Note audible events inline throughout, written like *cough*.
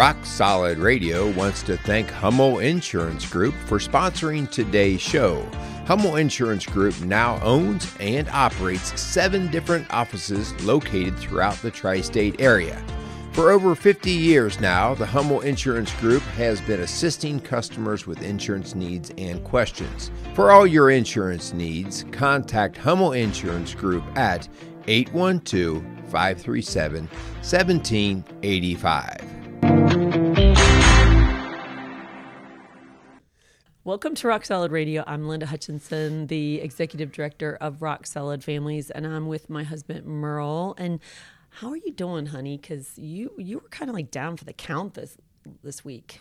Rock Solid Radio wants to thank Hummel Insurance Group for sponsoring today's show. Hummel Insurance Group now owns and operates seven different offices located throughout the tri state area. For over 50 years now, the Hummel Insurance Group has been assisting customers with insurance needs and questions. For all your insurance needs, contact Hummel Insurance Group at 812 537 1785. Welcome to Rock Solid Radio. I'm Linda Hutchinson, the executive director of Rock Solid Families, and I'm with my husband Merle. And how are you doing, honey? Because you you were kind of like down for the count this this week.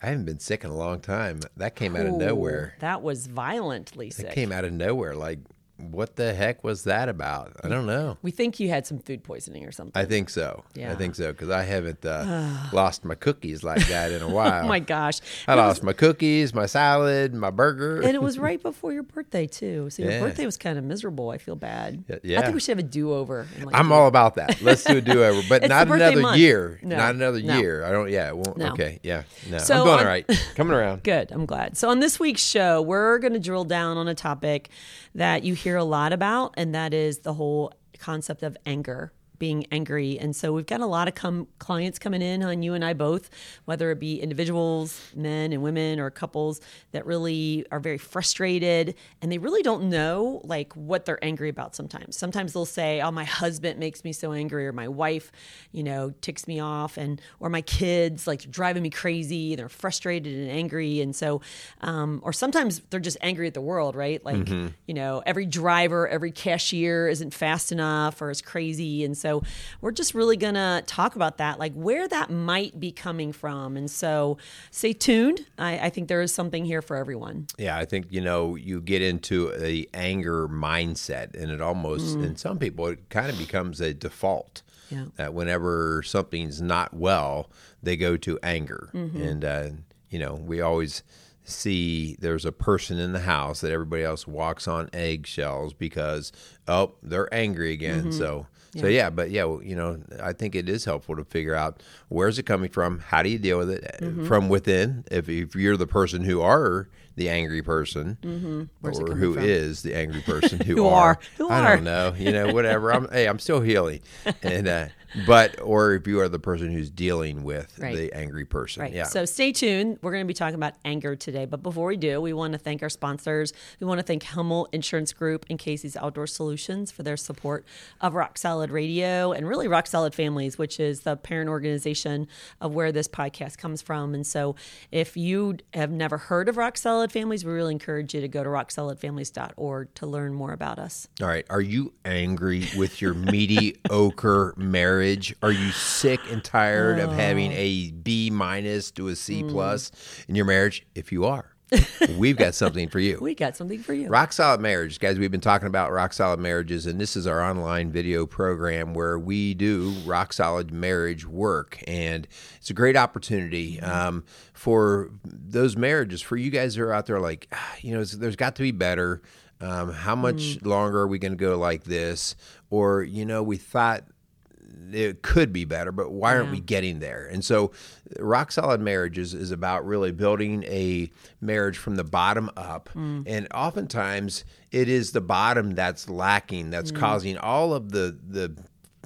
I haven't been sick in a long time. That came out of Ooh, nowhere. That was violently It sick. came out of nowhere. Like, what the heck was that about? I don't know. we think you had some food poisoning or something. I think so. Yeah. I think so because I haven't uh, *sighs* lost my cookies like that in a *laughs* while. oh my gosh! I It was- lost my cookies, my salad, my burger. and it was *laughs* right before your birthday too. So your Yeah. birthday was kind of miserable. I feel bad. Y- I yeah. think we should have a do over. I'm all about that. Let's do a do over, but *laughs* not another month. year. No. Not another No. year. I don't. Yeah. It won't, No. Okay. Yeah. No. So I'm going on- all right. Coming around. Good. I'm glad. So, on this week's show, we're going to drill down on a topic that you hear a lot about, and that is the whole concept of anger, being angry. And so, we've got a lot of com- clients coming in on you and I both, whether it be individuals, men and women, or couples that really are very frustrated and they really don't know like what they're angry about sometimes. Sometimes they'll say, Oh, my husband makes me so angry, or my wife, you know, ticks me off, and or my kids like driving me crazy. They're frustrated and angry, and so, um, or sometimes they're just angry at the world, right? Like, you know, every driver, every cashier isn't fast enough or is crazy, and so we're just really gonna talk about that, like where that might be coming from, and so stay tuned. I, I think there is something here for everyone. Yeah, I think you know you get into a anger mindset, and it almost, in some people, it kind of becomes a default. Yeah. That whenever something's not well, they go to anger, and uh, you know we always see there's a person in the house that everybody else walks on eggshells because oh they're angry again. So so yeah, but yeah, you know I think it is helpful to figure out where's it coming from, how do you deal with it uh, from within. If if you're the person who are the angry person, it or who from? is the angry *laughs* person who, Who are, are. Who I are. don't know, you know, whatever. I'm hey, I'm still healing, and uh, *laughs* but or if you are the person who's dealing with Right. the angry person, Right. yeah. So stay tuned. We're going to be talking about anger today. But before we do, we want to thank our sponsors. We want to thank Hummel Insurance Group and Casey's Outdoor Solutions for their support of Rock Solid Radio and really Rock Solid Families, which is the parent organization of where this podcast comes from. And so if you have never heard of Rock Solid Families, we really encourage you to go to rocksolidfamilies.org to learn more about us. All right. Are you angry with your mediocre marriage? Are you sick and tired of having oh. a B minus to a C mm. plus in your marriage? If you are, *laughs* we've got something for you. We got something for you. Rock Solid Marriage, guys. We've been talking about Rock Solid Marriages, and this is our online video program where we do Rock Solid marriage work, and it's a great opportunity um, for those marriages. For you guys who are out there, like, ah, you know, there's got to be better. Um, how much longer are we going to go like this? Or you know, we thought it could be better, but why aren't we getting there? And so, rock solid marriages is about really building a marriage from the bottom up. And oftentimes, it is the bottom that's lacking, that's causing all of the the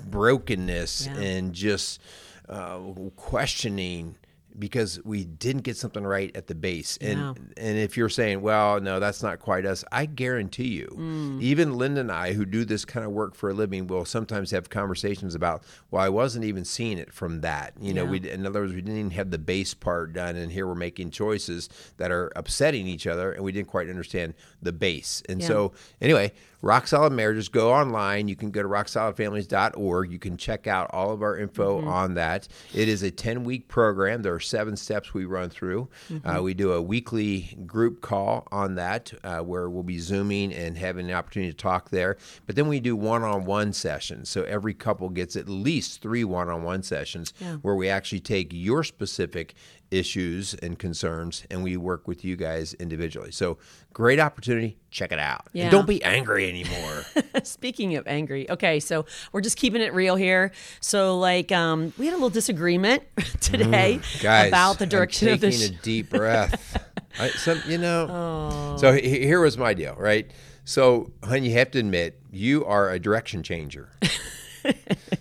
brokenness Yeah. and just uh, questioning because we didn't get something right at the base. And Yeah. and if you're saying, well, no, that's not quite us, I guarantee you, Mm. even Linda and I, who do this kind of work for a living, will sometimes have conversations about, well, I wasn't even seeing it from that. You know, Yeah. we in other words, we didn't even have the base part done, and here we're making choices that are upsetting each other, and we didn't quite understand the base. And Yeah. so, anyway, Rock Solid Marriages, go online. You can go to rocksolidfamilies.org. You can check out all of our info Mm-hmm. on that. It is a 10 week program. There are seven steps we run through. Mm-hmm. Uh, we do a weekly group call on that uh, where we'll be Zooming and having an opportunity to talk there. But then we do one on one sessions. So every couple gets at least three one on one sessions Yeah. where we actually take your specific issues and concerns and we work with you guys individually. So great opportunity. Check it out. Yeah. And don't be angry anymore. *laughs* Speaking of angry, okay, so we're just keeping it real here. So, like, um, we had a little disagreement *laughs* today Mm, Guys, about the direction I'm of the. taking Sh- a deep breath. I, *laughs* some, you know. Oh. So he- here was my deal, right? So, honey, you have to admit you are a direction changer.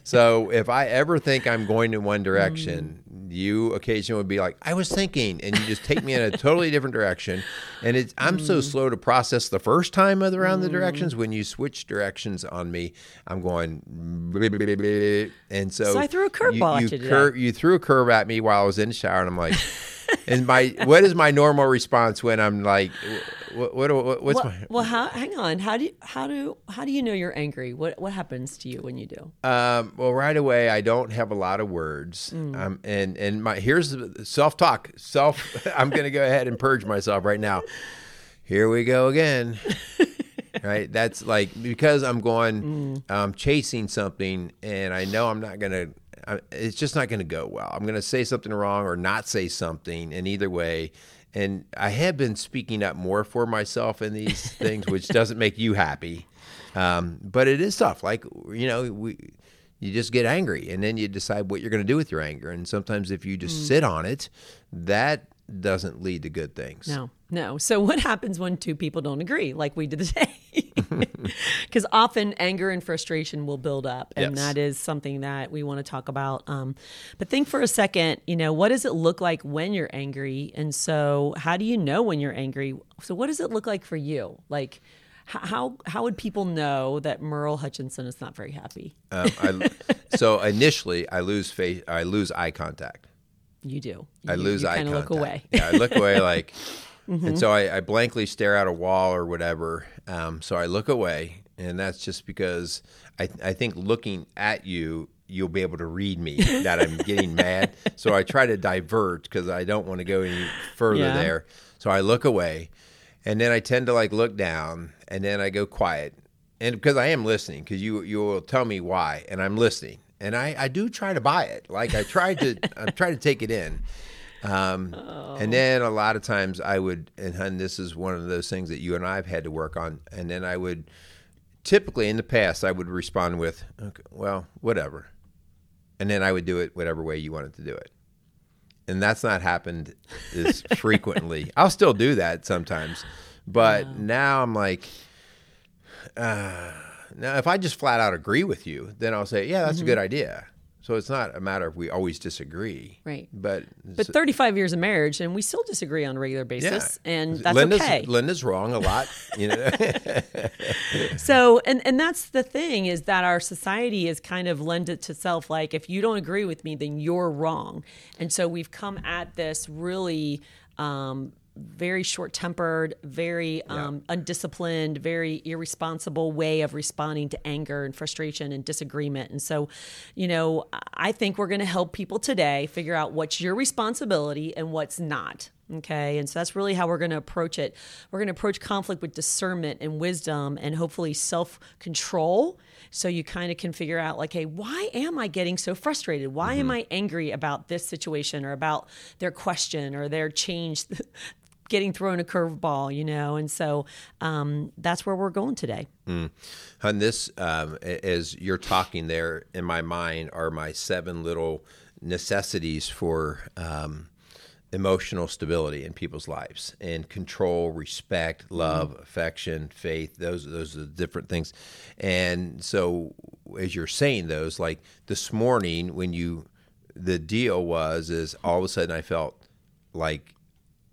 so if I ever think I'm going in one direction, you occasionally would be like, "I was thinking," and you just take me in a totally different direction. And it's I'm Mm. so slow to process the first time of around the directions. When you switch directions on me, I'm going, and so, So I threw a curveball at you today. cur- you threw a curve at me while I was in the shower, and I'm like. And my what is my normal response when I'm like, what, what, what what's well, my well, how, hang on. How do you, how do how do you know you're angry? What what happens to you when you do? Um, well, right away, I don't have a lot of words. Mm. Um, and and my here's self talk. *laughs* Self. I'm going to go ahead and purge myself right now. Here we go again. *laughs* right. That's like because I'm going, Mm. um, chasing something, and I know I'm not going to. It's just not going to go well. I'm going to say something wrong or not say something, and either way. And I have been speaking up more for myself in these *laughs* things, which doesn't make you happy. Um, but it is tough. Like you know, we you just get angry, and then you decide what you're going to do with your anger. And sometimes, if you just sit on it, that doesn't lead to good things. No, no. So what *laughs* happens when two people don't agree, like we did today? *laughs* Because often anger and frustration will build up, and Yes. that is something that we want to talk about. Um, but think for a second. You know, what does it look like when you're angry? And so, how do you know when you're angry? So, what does it look like for you? Like, how how would people know that Merle Hutchinson is not very happy? Um, I, *laughs* so initially, I lose face. I lose eye contact. You do. I You- lose you eye contact. look away. yeah, I look away *laughs* like, and so I, I blankly stare at a wall or whatever. Um, so I look away, and that's just because I I think looking at you, you'll be able to read me *laughs* that I'm getting mad. So I try to divert because I don't want to go any further Yeah. there. So I look away, and then I tend to like look down, and then I go quiet, and because I am listening, because you you will tell me why, and I'm listening, and I I do try to buy it. Like I tried to I *laughs* try to take it in. Um, And then a lot of times I would, and hun, this is one of those things that you and I have had to work on. And then I would, typically in the past, I would respond with, okay, well, whatever. And then I would do it whatever way you wanted to do it. And that's not happened as *laughs* frequently. I'll still do that sometimes. But now I'm like, uh, now if I just flat out agree with you, then I'll say, yeah, that's a good idea. So it's not a matter of we always disagree. Right. But But 35 years of marriage, and we still disagree on a regular basis, and that's Linda's, okay. Linda's wrong a lot. You know, *laughs* *laughs* So, and and that's the thing is that our society is kind of lend it to self. Like, if you don't agree with me, then you're wrong. And so we've come at this really. Um, very short tempered, very um, undisciplined, very irresponsible way of responding to anger and frustration and disagreement. And so, you know, I think we're going to help people today figure out what's your responsibility and what's not. Okay. And so that's really how we're going to approach it. We're going to approach conflict with discernment and wisdom and hopefully self control. So you kind of can figure out, like, hey, why am I getting so frustrated? Why am I angry about this situation or about their question or their change? Getting thrown a curveball, you know, and so um, that's where we're going today. And this, um, as you're talking there in my mind, are my seven little necessities for um, emotional stability in people's lives and control, respect, love, affection, faith. Those those are the different things. And so, as you're saying those, like this morning when you, the deal was is all of a sudden I felt like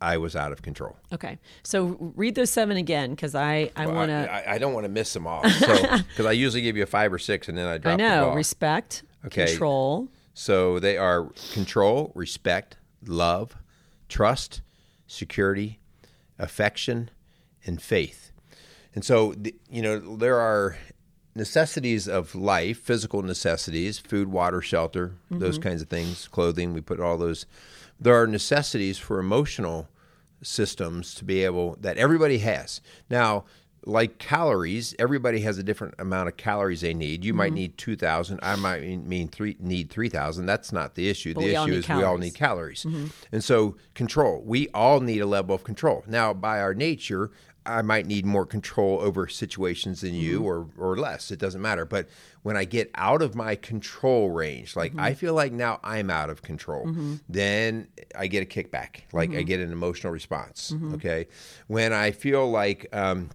I was out of control. Okay, so read those seven again because I I want to. I, I don't want to miss them all. So *laughs* because I usually give you a five or six, and then I drop I know respect, Okay. control, so they are control, respect, love, trust, security, affection, and faith. And so the, you know there are necessities of life, physical necessities, food, water, shelter, those mm-hmm. kinds of things, clothing. We put all those. There are necessities for emotional systems to be able that everybody has. Now, like calories, everybody has a different amount of calories they need. You Mm-hmm. might need 2,000. I might mean three, need 3,000. That's not the issue. the issue is we all calories. Mm-hmm. need calories. And so, control. We all need a level of control. Now, by our nature, I might need more control over situations than you Mm-hmm. or, or less. It doesn't matter. But when I get out of my control range, like Mm-hmm. I feel like now I'm out of control, then I get a kickback. Like Mm-hmm. I get an emotional response. Okay. When I feel like, um,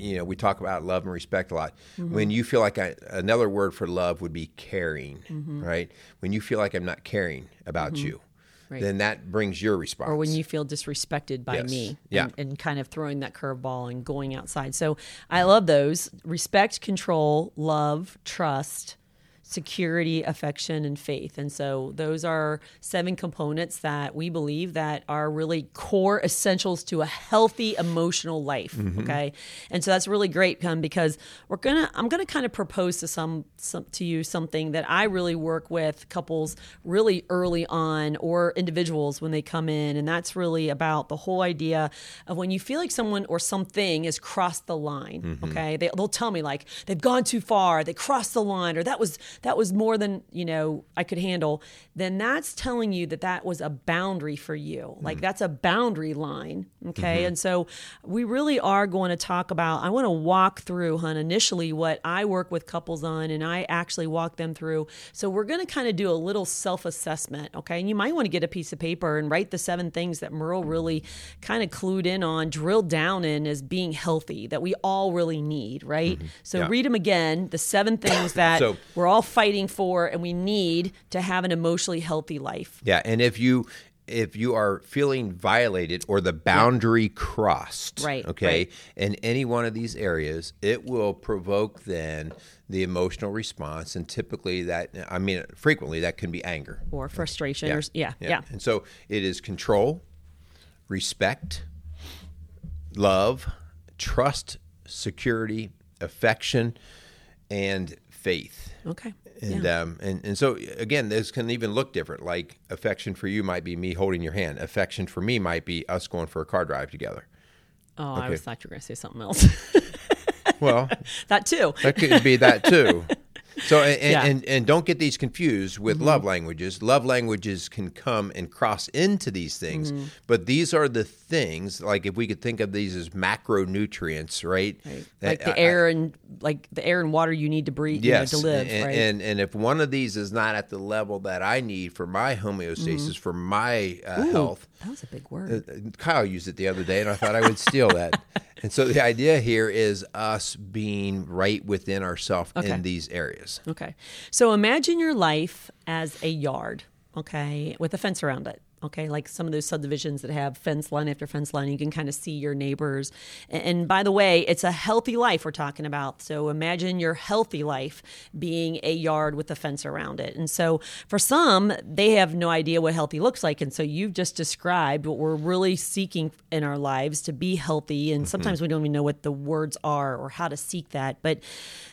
you know, we talk about love and respect a lot. Mm-hmm. When you feel like I, another word for love would be caring, Mm-hmm. right? When you feel like I'm not caring about you, Right. then that brings your response. or when you feel disrespected by Yes. me Yeah. and, and kind of throwing that curveball and going outside. So I love those respect, control, love, trust, security, affection, and faith. And so those are seven components that we believe that are really core essentials to a healthy emotional life. Okay. And so that's really great um, because we're gonna I'm gonna kind of propose to some, some to you something that I really work with couples really early on or individuals when they come in. And that's really about the whole idea of when you feel like someone or something has crossed the line. Okay. They, they'll tell me like they've gone too far, they crossed the line, or that was that was more than you know I could handle. Then that's telling you that that was a boundary for you. Like hmm. that's a boundary line. Okay. Mm-hmm. And so we really are going to talk about. I want to walk through, hun, initially what I work with couples on, and I actually walk them through. So we're going to kind of do a little self assessment. Okay. And you might want to get a piece of paper and write the seven things that Merle really kind of clued in on, drilled down in as being healthy that we all really need. Right. Mm-hmm. So Yeah. read them again. The seven things that *coughs* So- we're all fighting for and we need to have an emotionally healthy life. Yeah, and if you if you are feeling violated or the boundary crossed, Right, Okay, right. in any one of these areas, it will provoke then the emotional response, and typically that I mean frequently that can be anger. Or frustration, or yeah, yeah, And so it is control, respect, love, trust, security, affection, and faith. Okay. And yeah. um and, and so again, this can even look different. Like affection for you might be me holding your hand. Affection for me might be us going for a car drive together. oh, I was thought you were going to say something else. *laughs* Well, that too. that could be that too. *laughs* So and, Yeah. Mm-hmm. and, and don't get these confused with love languages. Love languages can come and cross into these things, Mm-hmm. but these are the things. Like if we could think of these as macronutrients, right? Right. I- Like the I- air and like the air and water you need to breathe, you know, to live, and, right? and and if one of these is not at the level that I need for my homeostasis for my uh, health, that was a big word. uh, Kyle used it the other day, and I thought I would steal that. *laughs* And so the idea here is us being right within ourselves Okay. in these areas. Okay. So imagine your life as a yard, okay, with a fence around it. Okay, like some of those subdivisions that have fence line after fence line, you can kind of see your neighbors. And, by the way, it's a healthy life we're talking about. So imagine your healthy life being a yard with a fence around it. And so for some, they have no idea what healthy looks like. And so you've just described what we're really seeking in our lives to be healthy. And mm-hmm. sometimes we don't even know what the words are or how to seek that. But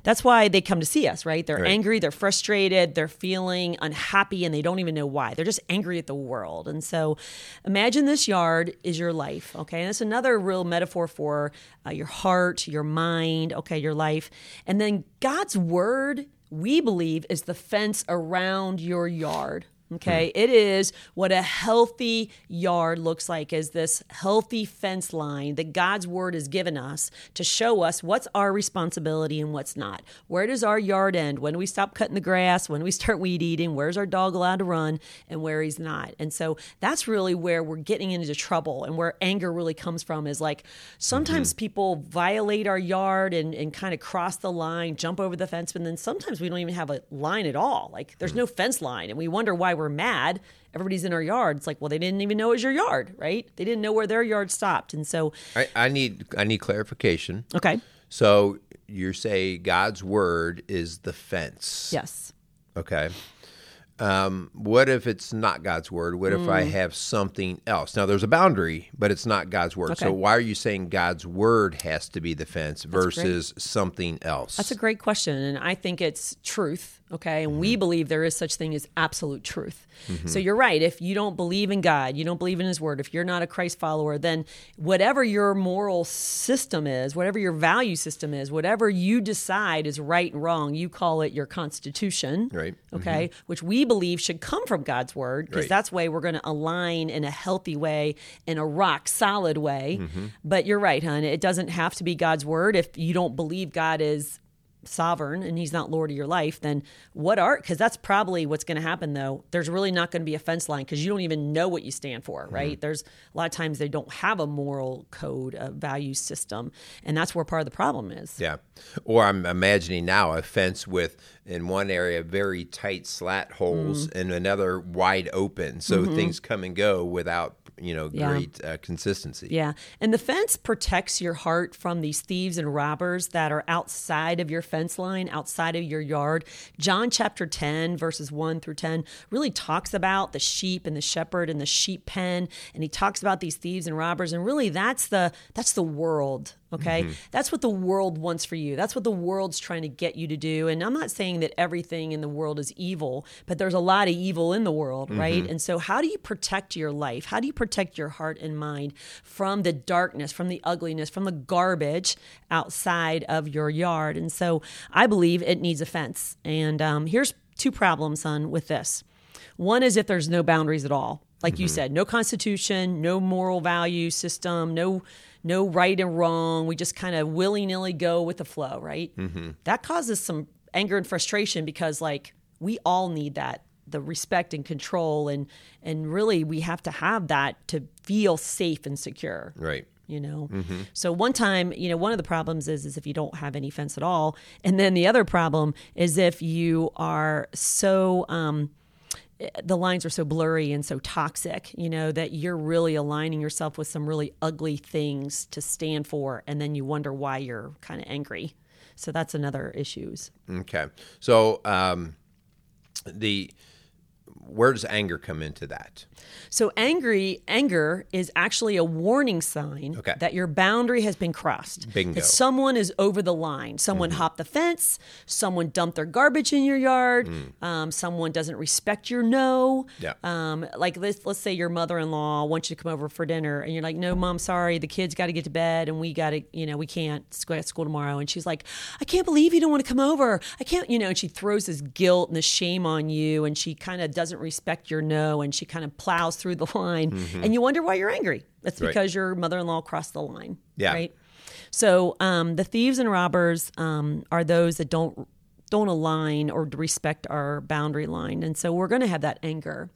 that's why they come to see us, right? They're Right. angry, they're frustrated, they're feeling unhappy, and they don't even know why. They're just angry at the world. And so imagine this yard is your life, okay? And it's another real metaphor for uh, your heart, your mind, okay, your life. And then God's word, we believe, is the fence around your yard. Okay, hmm. it is what a healthy yard looks like is this healthy fence line that God's word has given us to show us what's our responsibility and what's not. Where does our yard end? When do we stop cutting the grass? When do we start weed eating? Where's our dog allowed to run and where he's not? And so that's really where we're getting into trouble and where anger really comes from is like sometimes mm-hmm. people violate our yard and, and kind of cross the line, jump over the fence, but then sometimes we don't even have a line at all. Like there's hmm. no fence line and we wonder why we're mad. Everybody's in our yard. It's like, well, they didn't even know it was your yard, right? They didn't know where their yard stopped. And so, I, I need I need clarification. okay. So you say God's word is the fence. Yes. Okay. um, what if it's not God's word? What if I have something else? Now, there's a boundary, but it's not God's word. So, why are you saying God's word has to be the fence versus something else? That's a great question, and I think it's truth. Okay, and we mm-hmm. believe there is such thing as absolute truth. So mm-hmm. you're right. If you don't believe in God, you don't believe in His Word. If you're not a Christ follower, then whatever your moral system is, whatever your value system is, whatever you decide is right and wrong, you call it your constitution. Right. Okay, mm-hmm. which we believe should come from God's Word because Right. that's way we're going to align in a healthy way, in a rock solid way. But you're right, hon. It doesn't have to be God's Word if you don't believe God is sovereign and he's not lord of your life then what are because that's probably what's going to happen though there's really not going to be a fence line because you don't even know what you stand for right there's a lot of times they don't have a moral code a value system and that's where part of the problem is Yeah. Or I'm imagining now a fence with, in one area, very tight slat holes Mm. and another wide open. So things come and go without, you know, Mm-hmm. Yeah. great uh, consistency. Yeah. And the fence protects your heart from these thieves and robbers that are outside of your fence line, outside of your yard. John chapter 10, verses 1 through 10, really talks about the sheep and the shepherd and the sheep pen. And he talks about these thieves and robbers. And really that's the that's the world. Okay. That's what the world wants for you. That's what the world's trying to get you to do. And I'm not saying that everything in the world is evil, but there's a lot of evil in the world, right? And so, how do you protect your life? How do you protect your heart and mind from the darkness, from the ugliness, from the garbage outside of your yard? And so, I believe it needs a fence. And um, here's two problems, son, with this. One is if there's no boundaries at all. Like you mm-hmm. said, no constitution, no moral value system, no no right and wrong. We just kind of willy nilly go with the flow, right? Mm-hmm. That causes some anger and frustration because like we all need that the respect and control and and really we have to have that to feel safe and secure Right. you know mm-hmm. so one time you know one of the problems is is if you don't have any fence at all and then the other problem is if you are so um the lines are so blurry and so toxic, you know, that you're really aligning yourself with some really ugly things to stand for, and then you wonder why you're kind of angry. So that's another issues. Okay. So, um, the where does anger come into that? So angry anger is actually a warning sign Okay. that your boundary has been crossed. Bingo. That someone is over the line. Someone hopped the fence. Someone dumped their garbage in your yard. Um, someone doesn't respect your no. Yeah. Um, like let's let's say your mother-in-law wants you to come over for dinner, and you're like, "No, mom, sorry, the kids got to get to bed, and we got to, you know, we can't go to school tomorrow." And she's like, "I can't believe you don't want to come over. I can't, you know." And she throws this guilt and this shame on you, and she kind of doesn't respect your no, and she kind of plows through the *laughs* line, and you wonder why you're angry. That's Mm-hmm. Right. because your mother-in-law crossed the line. Yeah. Right. So um, the thieves and robbers um, are those that don't don't align or respect our boundary line, and so we're going to have that anger.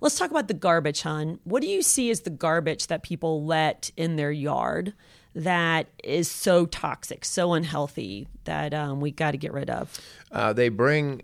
Let's talk about the garbage, hon. What do you see as the garbage that people let in their yard that is so toxic, so unhealthy that um, we got to get rid of? Uh, they bring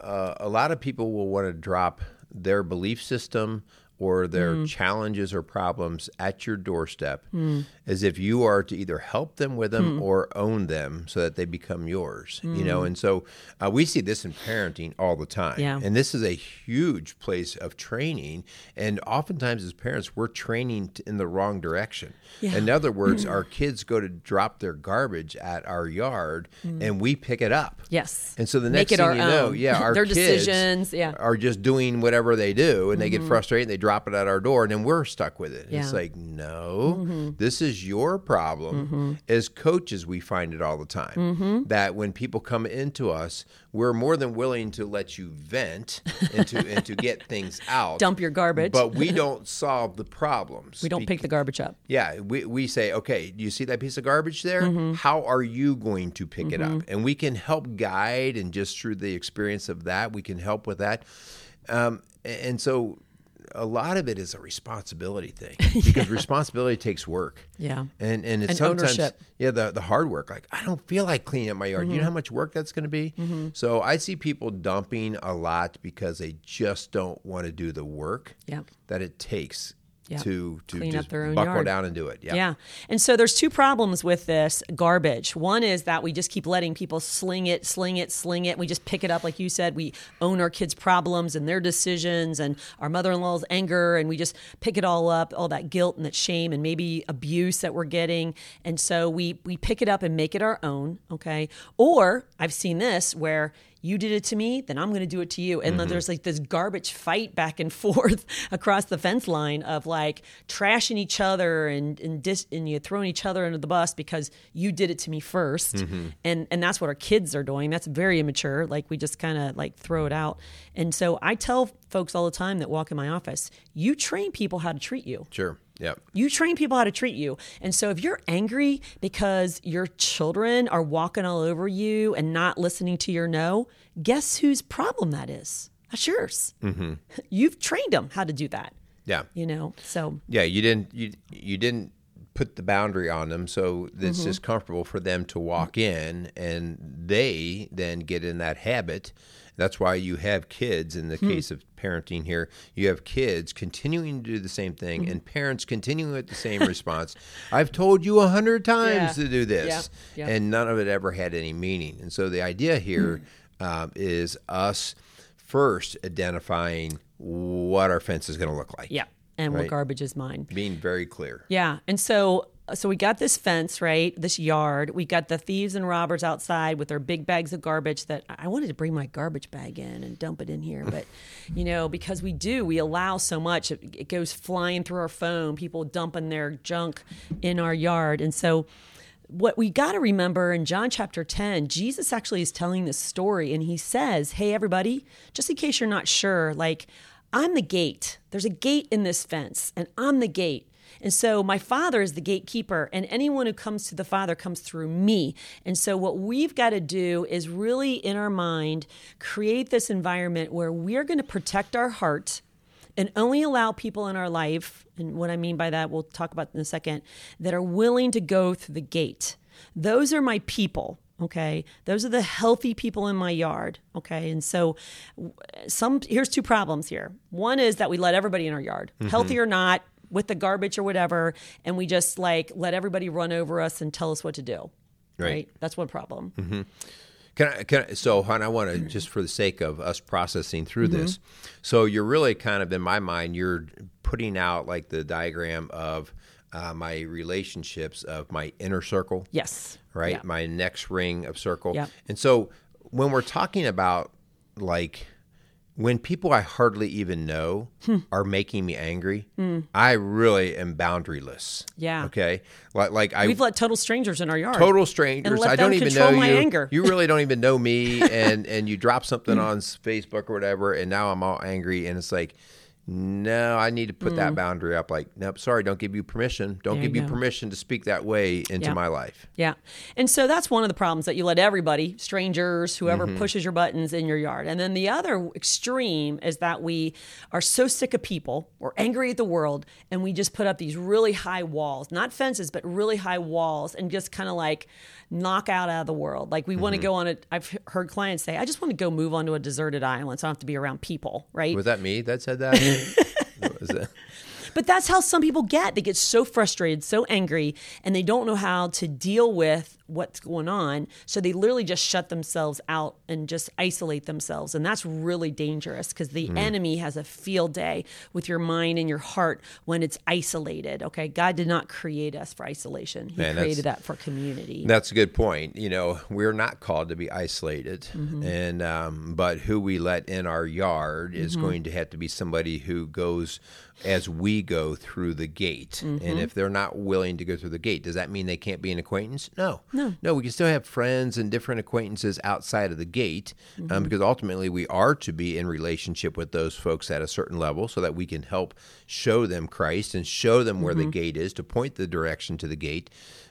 uh, a lot of people will want to drop their belief system or their Mm. challenges or problems at your doorstep Mm. as if you are to either help them with them or own them so that they become yours you know and so uh, we see this in parenting all the time Mm. Yeah. and this is a huge place of training and oftentimes as parents we're training t- in the wrong direction in other *clears throat* words our kids go to drop their garbage at our yard and we pick it up Yes. and so the Mm. Make next thing you know, own. yeah, *laughs* our Their kids decisions, yeah. Mm-hmm. are just doing whatever they do, and they get frustrated. and They drop it at our door, and then we're stuck with it. It's Yeah. Mm-hmm. like, no, this is your problem. As coaches, we find it all the time Mm-hmm. that when people come into us, we're more than willing to let you vent and to and to get *laughs* things out, Dump your garbage. but we *laughs* don't solve the problems. we don't pick the garbage up. Yeah, we, we say, okay, do you see that piece of garbage there? Mm-hmm. How are you going to pick it up? And we can help guide, and just through the experience of that, we can help with that. Um, and so a lot of it is a responsibility thing *laughs* because responsibility takes work. Yeah. And and it's And sometimes ownership. yeah the the hard work like I don't feel like cleaning up my yard. Mm-hmm. You know how much work that's going to be. So I see people dumping a lot because they just don't want to do the work Yeah. that it takes Yeah. to to Clean up their own buckle yard. down and do it. Yeah. Yeah. And so there's two problems with this garbage. One is that we just keep letting people sling it, sling it, sling it. We just pick it up, like you said. We own our kids' problems and their decisions and our mother in law's anger, and we just pick it all up, all that guilt and that shame and maybe abuse that we're getting. And so we, we pick it up and make it our own. Okay. Or I've seen this where you did it to me, then I'm going to do it to you. And then mm-hmm. there's like this garbage fight back and *laughs* forth across the fence line of like trashing each other and and, dis- and you throwing each other under the bus because you did it to me 1st mm-hmm. And and that's what our kids are doing. That's very immature. Like we just kind of like throw it out. And so I tell folks all the time that walk in my office, you train people how to treat you. Sure. Yeah. You train people how to treat you. And so if you're angry because your children are walking all over you and not listening to your no, guess whose problem that is? That's yours. Mm-hmm. *laughs* You've trained them how to do that, Yeah. you know? So, Yeah, you didn't you you didn't put the boundary on them, so it's Mm-hmm. just comfortable for them to walk in, and they then get in that habit. That's why you have kids in the Hmm. case of parenting here. You have kids continuing to do the same thing, Mm-hmm. and parents continuing with the same response. I've told you a hundred times Yeah. to do this, Yeah. Yeah. and none of it ever had any meaning. And so the idea here Hmm. um, is us first identifying what our fence is going to look like yeah. And what garbage is mine. being very clear. Yeah. And so so we got this fence, right? This yard. We got the thieves and robbers outside with their big bags of garbage that I wanted to bring my garbage bag in and dump it in here, but *laughs* you know, because we do, we allow so much. It, it goes flying through our phone, people dumping their junk in our yard. And so what we got to remember in John chapter 10, Jesus actually is telling this story and he says, Hey, everybody, just in case you're not sure, like, I'm the gate. There's a gate in this fence, and I'm the gate. And so my father is the gatekeeper, and anyone who comes to the father comes through me. And so what we've got to do is really, in our mind, create this environment where we're going to protect our heart and only allow people in our life, and what I mean by that, we'll talk about in a second, that are willing to go through the gate. Those are my people. Okay, those are the healthy people in my yard. Okay, and so some here's two problems here. One is that we let everybody in our yard, mm-hmm. healthy or not, with the garbage or whatever, and we just like let everybody run over us and tell us what to do. Right. That's one problem. Can I, can I, so, hon, I want to just for the sake of us processing through Mm-hmm. this. So, you're really kind of in my mind, you're putting out like the diagram of uh, my relationships of my inner circle, Yes. right? Yeah. My next ring of circle. Yeah. And so, when we're talking about like when people I hardly even know Hmm. are making me angry, I really am boundaryless. Yeah. Okay. Like, like I We've let total strangers in our yard. total strangers. I don't even know my you. anger. You really don't even know me, *laughs* and and you drop something on Facebook or whatever, and now I'm all angry, and it's like. No, I need to put that boundary up. Like, nope, sorry, don't give you permission. Don't Mm. There give you you permission to speak that way into Yeah. my life. Yeah. And so that's one of the problems that you let everybody, strangers, whoever Mm-hmm. pushes your buttons in your yard. And then the other extreme is that we are so sick of people, we're angry at the world, and we just put up these really high walls, not fences, but really high walls, and just kind of like knock out out of the world. Like we want Mm-hmm. to go on a, I've heard clients say, I just want to go move onto a deserted island so I don't have to be around people, right? Was that me that said that? *laughs* Was it? But that's how some people get. They get so frustrated, so angry, and they don't know how to deal with what's going on. So they literally just shut themselves out and just isolate themselves. And that's really dangerous because the enemy has a field day with your mind and your heart when it's isolated. Okay. God did not create us for isolation, He Man, created that for community. That's a good point. You know, we're not called to be isolated, Mm-hmm. and um, but who we let in our yard is Mm-hmm. going to have to be somebody who goes as we go through the gate. Mm-hmm. And if they're not willing to go through the gate, does that mean they can't be an acquaintance? No, no, no. We can still have friends and different acquaintances outside of the gate, Mm-hmm. um, because ultimately we are to be in relationship with those folks at a certain level, so that we can help show them Christ and show them where the Mm-hmm. gate is to point the direction to the gate.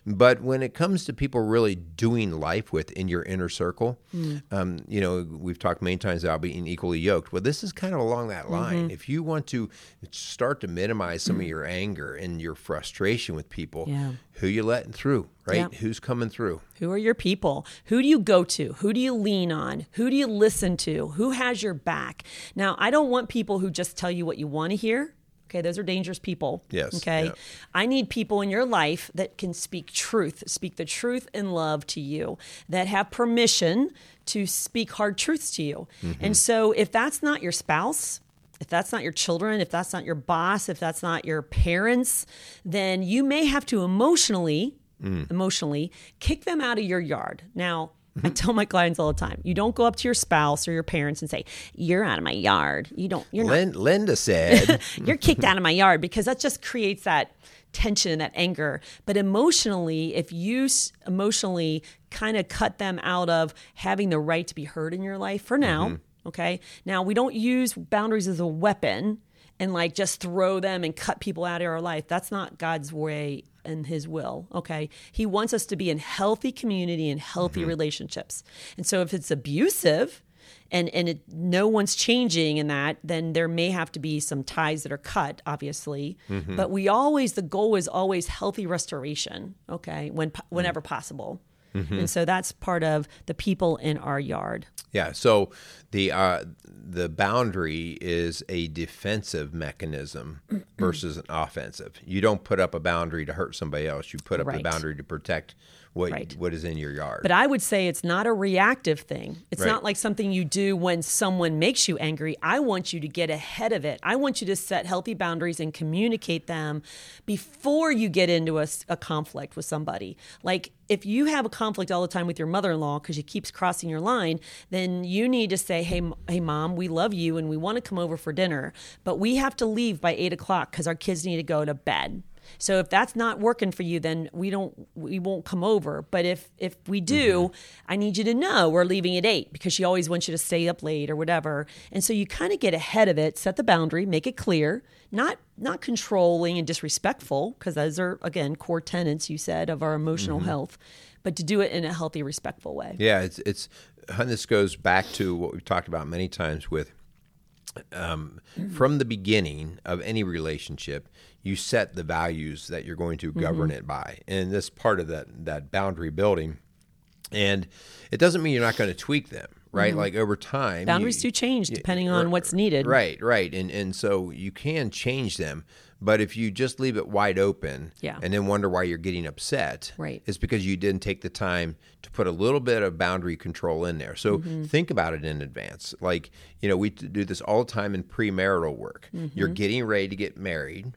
But when it comes to people really doing life with in your inner circle, Mm. um, you know, we've talked many times about being equally yoked. Well, this is kind of along that line. Mm-hmm. If you want to start to minimize some of your anger and your frustration with people, Yeah. who you letting through, right? Yeah. Who's coming through? Who are your people? Who do you go to? Who do you lean on? Who do you listen to? Who has your back? Now, I don't want people who just tell you what you want to hear. Okay, those are dangerous people. Yes, Okay. yeah. I need people in your life that can speak truth, speak the truth in love to you, that have permission to speak hard truths to you. Mm-hmm. And so if that's not your spouse, if that's not your children, if that's not your boss, if that's not your parents, then you may have to emotionally, Mm. emotionally kick them out of your yard. Now. I tell my clients all the time, you don't go up to your spouse or your parents and say, "You're out of my yard." You don't. You're not Linda said, *laughs* you're kicked out of my yard because that just creates that tension and that anger. But emotionally, if you s- emotionally kind of cut them out of having the right to be heard in your life for now, mm-hmm. okay? Now, we don't use boundaries as a weapon and like just throw them and cut people out of our life. That's not God's way and his will, okay? He wants us to be in healthy community and healthy mm-hmm. relationships. And so if it's abusive, and and it, no one's changing in that, then there may have to be some ties that are cut, obviously. Mm-hmm. But we always the goal is always healthy restoration, okay, when whenever possible. And so that's part of the people in our yard. Yeah. So the uh, the boundary is a defensive mechanism *clears throat* versus an offensive. You don't put up a boundary to hurt somebody else. You put up the Right. boundary to protect what Right. what is in your yard. But I would say it's not a reactive thing. It's Right. not like something you do when someone makes you angry. I want you to get ahead of it. I want you to set healthy boundaries and communicate them before you get into a conflict with somebody. Like if you have a conflict all the time with your mother-in-law because she keeps crossing your line, then you need to say, "Hey, hey, mom, we love you and we want to come over for dinner, but we have to leave by eight o'clock because our kids need to go to bed." So if that's not working for you, then we don't we won't come over. But if if we do, mm-hmm. I need you to know we're leaving at eight because she always wants you to stay up late or whatever. And so you kind of get ahead of it, set the boundary, make it clear, not not controlling and disrespectful because those are again core tenets you said of our emotional mm-hmm. health, but to do it in a healthy, respectful way. Yeah, it's it's and this goes back to what we've talked about many times with um, from the beginning of any relationship, you set the values that you're going to govern Mm-hmm. it by, and this part of that that boundary building. And it doesn't mean you're not going to tweak them, right? Like over time, Mm-hmm. Boundaries you- do change depending on what's needed. Right, right, and and so you can change them, but if you just leave it wide open, Yeah. and then wonder why you're getting upset, Right. it's because you didn't take the time to put a little bit of boundary control in there. So Mm-hmm. think about it in advance. Like you know, we do this all the time in premarital work. Mm-hmm. You're getting ready to get married,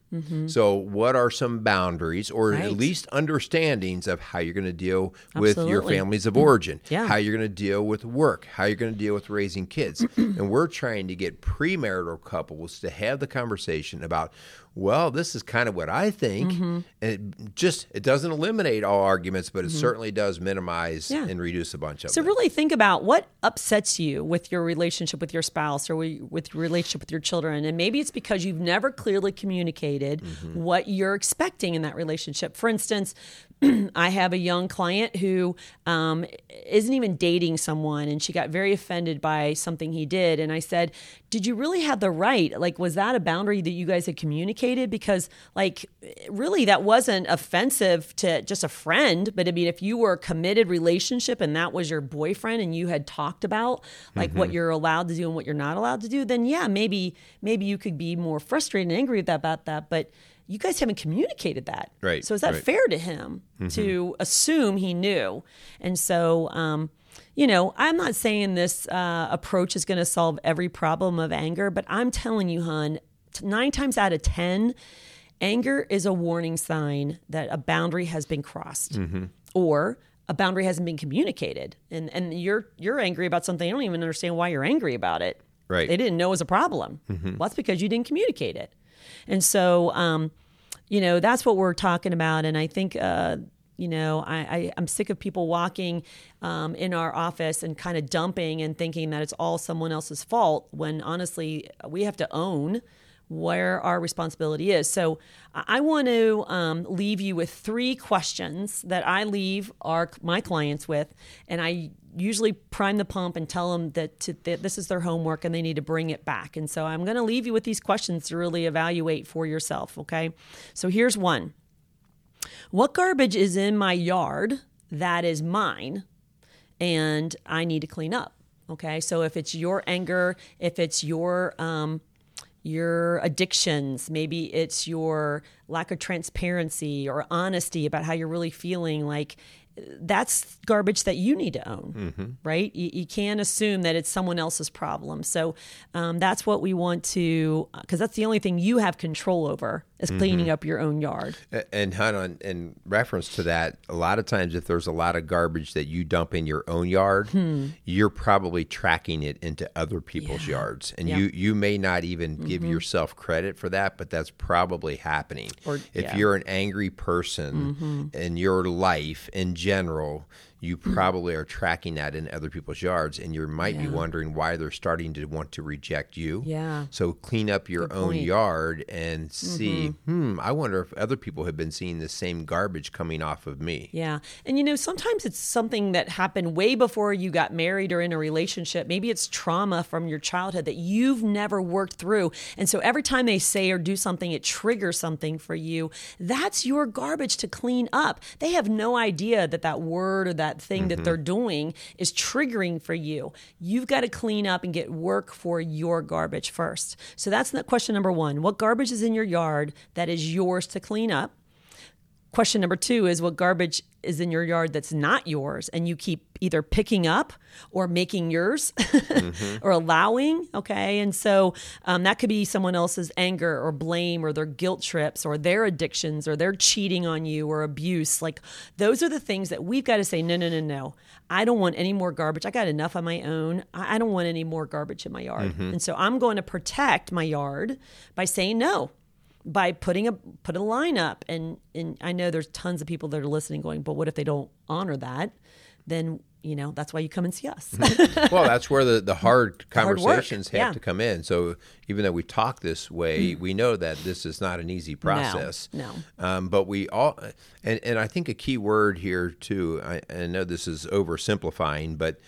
so what are some boundaries, or Right. at least understandings of how you're going to deal with your families of origin, Yeah. how you're going to deal with work, how you're going to deal with raising kids. *clears throat* and we're trying to get premarital couples to have the conversation about, well, this is kind of what I think. And it just it doesn't eliminate all arguments, but it certainly does minimize Yeah. and reduce a bunch of So them. really think about what upsets you with your relationship with your spouse or wi- with your relationship with your children, and maybe it's because you've never clearly communicated mm-hmm. what you're expecting in that relationship. For instance, *clears throat* I have a young client who um, isn't even dating someone, and she got very offended by something he did. And I said, "Did you really have the right? Like, was that a boundary that you guys had communicated? Because, like, really, that wasn't offensive to just a friend. But I mean, if you were a committed relationship and that was your boyfriend, and you had talked about like what you're allowed to do and what you're not allowed to do, then yeah, maybe maybe you could be more frustrated and angry about that. But you guys haven't communicated that. Right, So is that right. fair to him to assume he knew? And so, um, you know, I'm not saying this uh, approach is going to solve every problem of anger, but I'm telling you, hon, t- nine times out of 10, anger is a warning sign that a boundary has been crossed or a boundary hasn't been communicated. And, and you're, you're angry about something. You don't even understand why you're angry about it. Right. They didn't know it was a problem. Well, that's because you didn't communicate it. And so, um, you know, that's what we're talking about. And I think, uh, you know, I, I, I'm sick of people walking um, in our office and kind of dumping and thinking that it's all someone else's fault when honestly, we have to own where our responsibility is. So I I want to um, leave you with three questions that I leave our my clients with, and I usually prime the pump and tell them that, to, that this is their homework and they need to bring it back. And so I'm going to leave you with these questions to really evaluate for yourself. Okay, so here's one: What garbage is in my yard that is mine, and I need to clean up? Okay, so if it's your anger, if it's your um, your addictions. Maybe it's your lack of transparency or honesty about how you're really feeling. Like that's garbage that you need to own, mm-hmm. right? You, you, can't assume that it's someone else's problem. So um, that's what we want to, because that's the only thing you have control over is cleaning mm-hmm. up your own yard. And hon, on in reference to that, a lot of times if there's a lot of garbage that you dump in your own yard, hmm. you're probably tracking it into other people's yeah. yards, and yeah. you you may not even mm-hmm. give yourself credit for that, but that's probably happening. Or, if yeah. you're an angry person mm-hmm. in your life in general, you hmm. probably are tracking that in other people's yards and you might yeah. be wondering why they're starting to want to reject you. Yeah. So clean up your Good own point. yard and see, mm-hmm. hmm, I wonder if other people have been seeing the same garbage coming off of me. Yeah. And you know, sometimes it's something that happened way before you got married or in a relationship. Maybe it's trauma from your childhood that you've never worked through. And so every time they say or do something, it triggers something for you. That's your garbage to clean up. They have no idea that that word or that that thing mm-hmm. that they're doing is triggering for you. You've got to clean up and get work for your garbage first. So that's the question number one. What garbage is in your yard that is yours to clean up? Question number two is what garbage is in your yard that's not yours and you keep either picking up or making yours *laughs* mm-hmm. or allowing. Okay. And so um, that could be someone else's anger or blame or their guilt trips or their addictions or their cheating on you or abuse. Like those are the things that we've got to say, no, no, no, no. I don't want any more garbage. I got enough on my own. I don't want any more garbage in my yard. Mm-hmm. And so I'm going to protect my yard by saying no by putting a put a line up and and I know there's tons of people that are listening going but what if they don't honor that then you know that's why you come and see us *laughs* well that's where the, the hard *laughs* conversations hard have yeah. to come in so even though we talk this way mm. we know that this is not an easy process no, no. Um, but we all and, and i think a key word here too I, I know this is oversimplifying but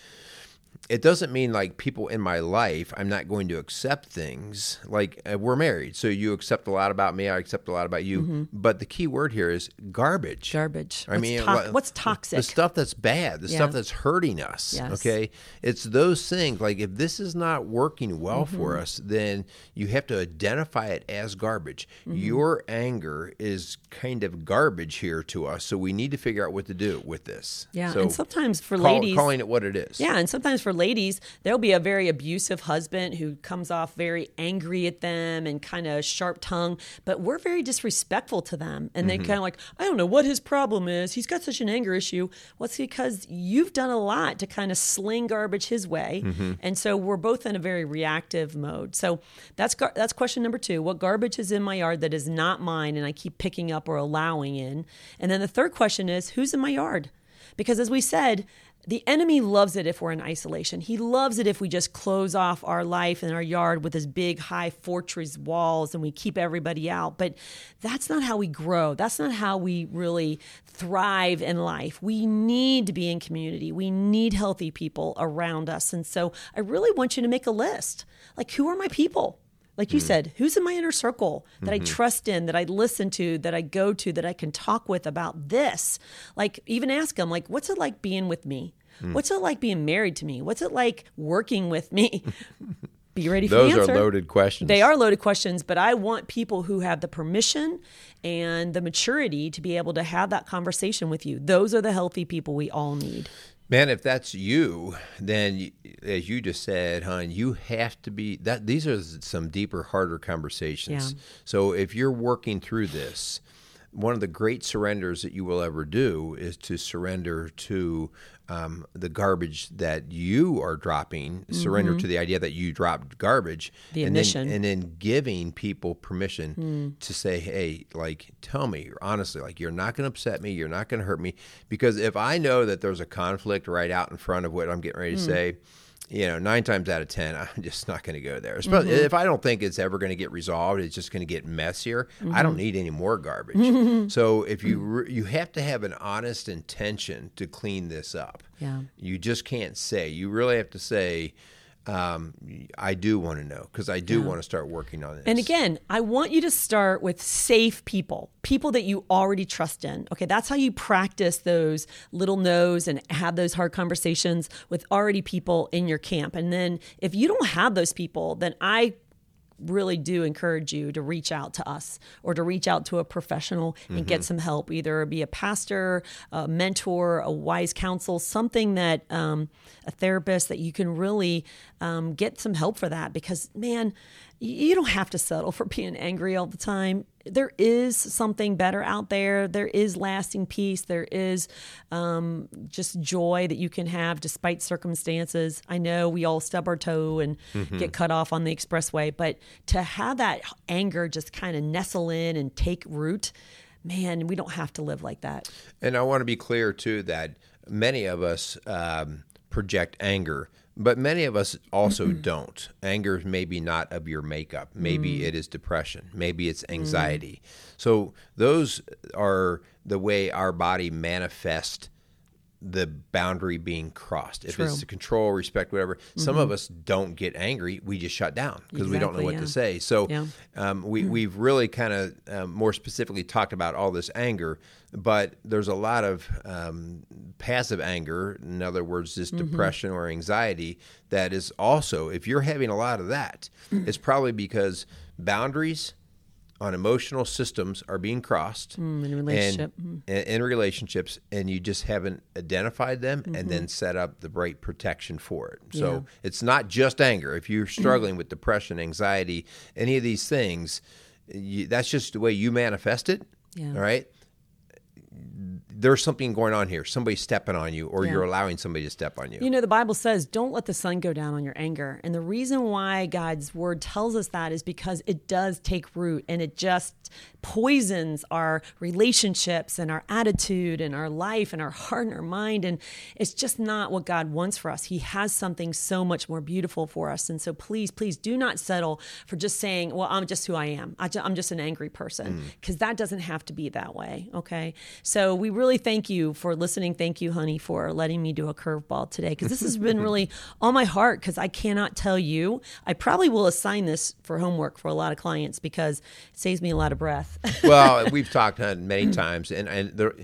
it doesn't mean like people in my life i'm not going to accept things like uh, we're married so you accept a lot about me i accept a lot about you mm-hmm. but the key word here is garbage garbage i what's mean to- what's toxic the stuff that's bad the yeah. stuff that's hurting us yes. okay it's those things like if this is not working well mm-hmm. for us then you have to identify it as garbage mm-hmm. your anger is kind of garbage here to us so we need to figure out what to do with this yeah so and sometimes for call, ladies calling it what it is yeah and sometimes for ladies, there'll be a very abusive husband who comes off very angry at them and kind of sharp tongue, but we're very disrespectful to them. And mm-hmm. they kind of like, I don't know what his problem is. He's got such an anger issue. Well, it's because you've done a lot to kind of sling garbage his way. Mm-hmm. And so we're both in a very reactive mode. So that's gar- that's question number two. What garbage is in my yard that is not mine and I keep picking up or allowing in? And then the third question is, who's in my yard? Because as we said, the enemy loves it if we're in isolation. He loves it if we just close off our life and our yard with this big high fortress walls and we keep everybody out. But that's not how we grow. That's not how we really thrive in life. We need to be in community. We need healthy people around us. And so I really want you to make a list. Like who are my people? Like you mm-hmm. said, who's in my inner circle that mm-hmm. I trust in, that I listen to, that I go to, that I can talk with about this? Like, even ask them, like, what's it like being with me? Mm. What's it like being married to me? What's it like working with me? *laughs* Be ready for Those the answer. are loaded questions. They are loaded questions, but I want people who have the permission and the maturity to be able to have that conversation with you. Those are the healthy people we all need. Man, if that's you, then as you just said, hon, you have to be that. These are some deeper, harder conversations. Yeah. So if you're working through this, one of the great surrenders that you will ever do is to surrender to um, the garbage that you are dropping, mm-hmm. surrender to the idea that you dropped garbage, the and admission. then and then giving people permission mm. to say, "Hey, like, tell me honestly, like, you're not going to upset me, you're not going to hurt me," because if I know that there's a conflict right out in front of what I'm getting ready to mm. say you know, nine times out of ten, *laughs* I'm just not going to go there. Mm-hmm. If I don't think it's ever going to get resolved, it's just going to get messier. Mm-hmm. I don't mm-hmm. need any more garbage. so if you re- you have to have an honest intention to clean this up. Yeah, you just can't say. You really have to say um, I do want to know because I do yeah. want to start working on it. And again, I want you to start with safe people, people that you already trust in. Okay, that's how you practice those little no's and have those hard conversations with already people in your camp. And then if you don't have those people, then I really do encourage you to reach out to us or to reach out to a professional and mm-hmm. get some help, either be a pastor, a mentor, a wise counsel, something that um, a therapist that you can really um, get some help for that. Because, man, you don't have to settle for being angry all the time. There is something better out there. There is lasting peace. There is um, just joy that you can have despite circumstances. I know we all stub our toe and mm-hmm. get cut off on the expressway, but to have that anger just kind of nestle in and take root, man, we don't have to live like that. And I want to be clear, too, that many of us um, project anger but many of us also don't. Anger is maybe not of your makeup. Maybe mm. it is depression. Maybe it's mm. anxiety. Mm. So those are the way our body manifests the boundary being crossed. If True. it's to control, respect, whatever. Mm-hmm. Some of us don't get angry. We just shut down because exactly, we don't know what yeah. to say. So yeah. um, we, mm-hmm. we've really kind of um, more specifically talked about all this anger, but there's a lot of um, passive anger. In other words, just mm-hmm. depression or anxiety that is also, if you're having a lot of that, mm. it's probably because boundaries on emotional systems are being crossed mm, in relationship. and mm. in relationships and you just haven't identified them mm-hmm. and then set up the right protection for it so yeah. it's not just anger if you're struggling with depression anxiety any of these things you, that's just the way you manifest it yeah. all right there's something going on here. Somebody's stepping on you, or yeah. you're allowing somebody to step on you. You know, the Bible says, don't let the sun go down on your anger. And the reason why God's word tells us that is because it does take root and it just poisons our relationships and our attitude and our life and our heart and our mind. And it's just not what God wants for us. He has something so much more beautiful for us. And so please, please do not settle for just saying, well, I'm just who I am. I am just an angry person, because mm. that doesn't have to be that way. Okay. So we really thank you for listening. Thank you, honey, for letting me do a curveball today, because this has been *laughs* really on my heart, because I cannot tell you. I probably will assign this for homework for a lot of clients because it saves me a lot of breath. well, *laughs* we've talked many times, and and there,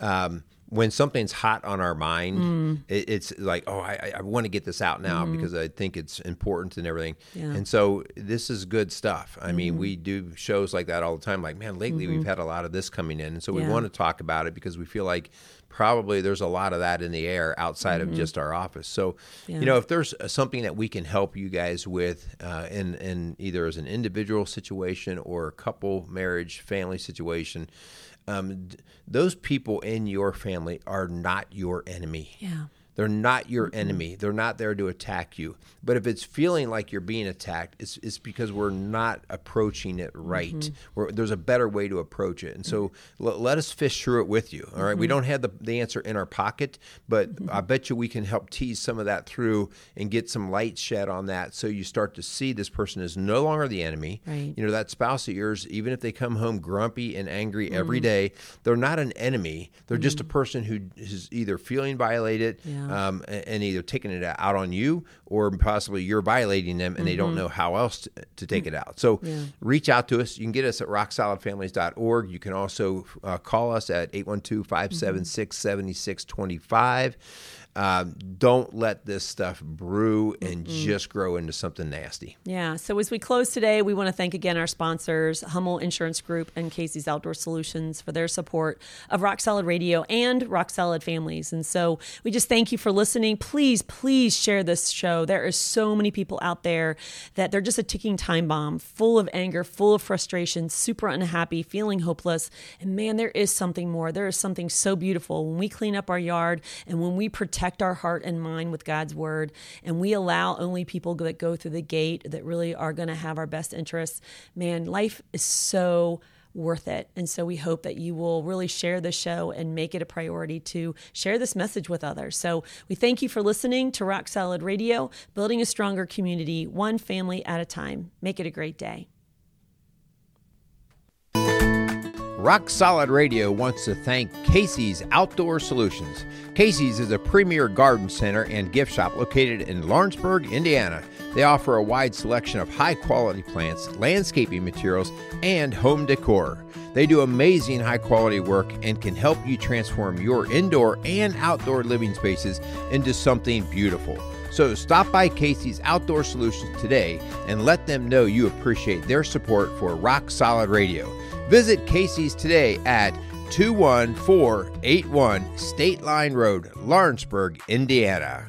um, when something's hot on our mind, mm. it, it's like, oh, I, I want to get this out now mm. because I think it's important and everything. Yeah. And so this is good stuff. I mm. mean, we do shows like that all the time. Like, man, lately mm-hmm. we've had a lot of this coming in, and so we yeah. want to talk about it because we feel like probably there's a lot of that in the air outside mm-hmm. of just our office. So, yeah. you know, if there's something that we can help you guys with uh, in, in either as an individual situation or a couple, marriage, family situation, um, those people in your family are not your enemy. Yeah. They're not your mm-hmm. enemy. They're not there to attack you. But if it's feeling like you're being attacked, it's, it's because we're not approaching it right. Mm-hmm. there's a better way to approach it. And so mm-hmm. l- let us fish through it with you. All right? We mm-hmm. don't have the, the answer in our pocket, but mm-hmm. I bet you we can help tease some of that through and get some light shed on that so you start to see this person is no longer the enemy. Right. You know, that spouse of yours, even if they come home grumpy and angry every day, they're not an enemy. They're just a person who is either feeling violated. Yeah yeah. um, and either taking it out on you or possibly you're violating them and mm-hmm. they don't mm-hmm. know how else to, to take it out. So yeah. reach out to us. You can get us at rocksolidfamilies.org. You can also uh, call us at 812 576 7625. Um, don't let this stuff brew and mm-hmm. just grow into something nasty. Yeah. So as we close today, we want to thank again our sponsors, Hummel Insurance Group and Casey's Outdoor Solutions, for their support of Rock Solid Radio and Rock Solid Families. And so we just thank you for listening. Please, please share this show. There are so many people out there that they're just a ticking time bomb, full of anger, full of frustration, super unhappy, feeling hopeless. And man, there is something more. There is something so beautiful when we clean up our yard and when we protect protect our heart and mind with God's word, and we allow only people that go through the gate that really are going to have our best interests, man, life is so worth it. And so we hope that you will really share the show and make it a priority to share this message with others. So we thank you for listening to Rock Solid Radio, building a stronger community, one family at a time. Make it a great day. Rock Solid Radio wants to thank Casey's Outdoor Solutions. Casey's is a premier garden center and gift shop located in Lawrenceburg, Indiana. They offer a wide selection of high quality plants, landscaping materials, and home decor. They do amazing high quality work and can help you transform your indoor and outdoor living spaces into something beautiful. So stop by Casey's Outdoor Solutions today and let them know you appreciate their support for Rock Solid Radio. Visit Casey's today at 21481 State Line Road, Lawrenceburg, Indiana.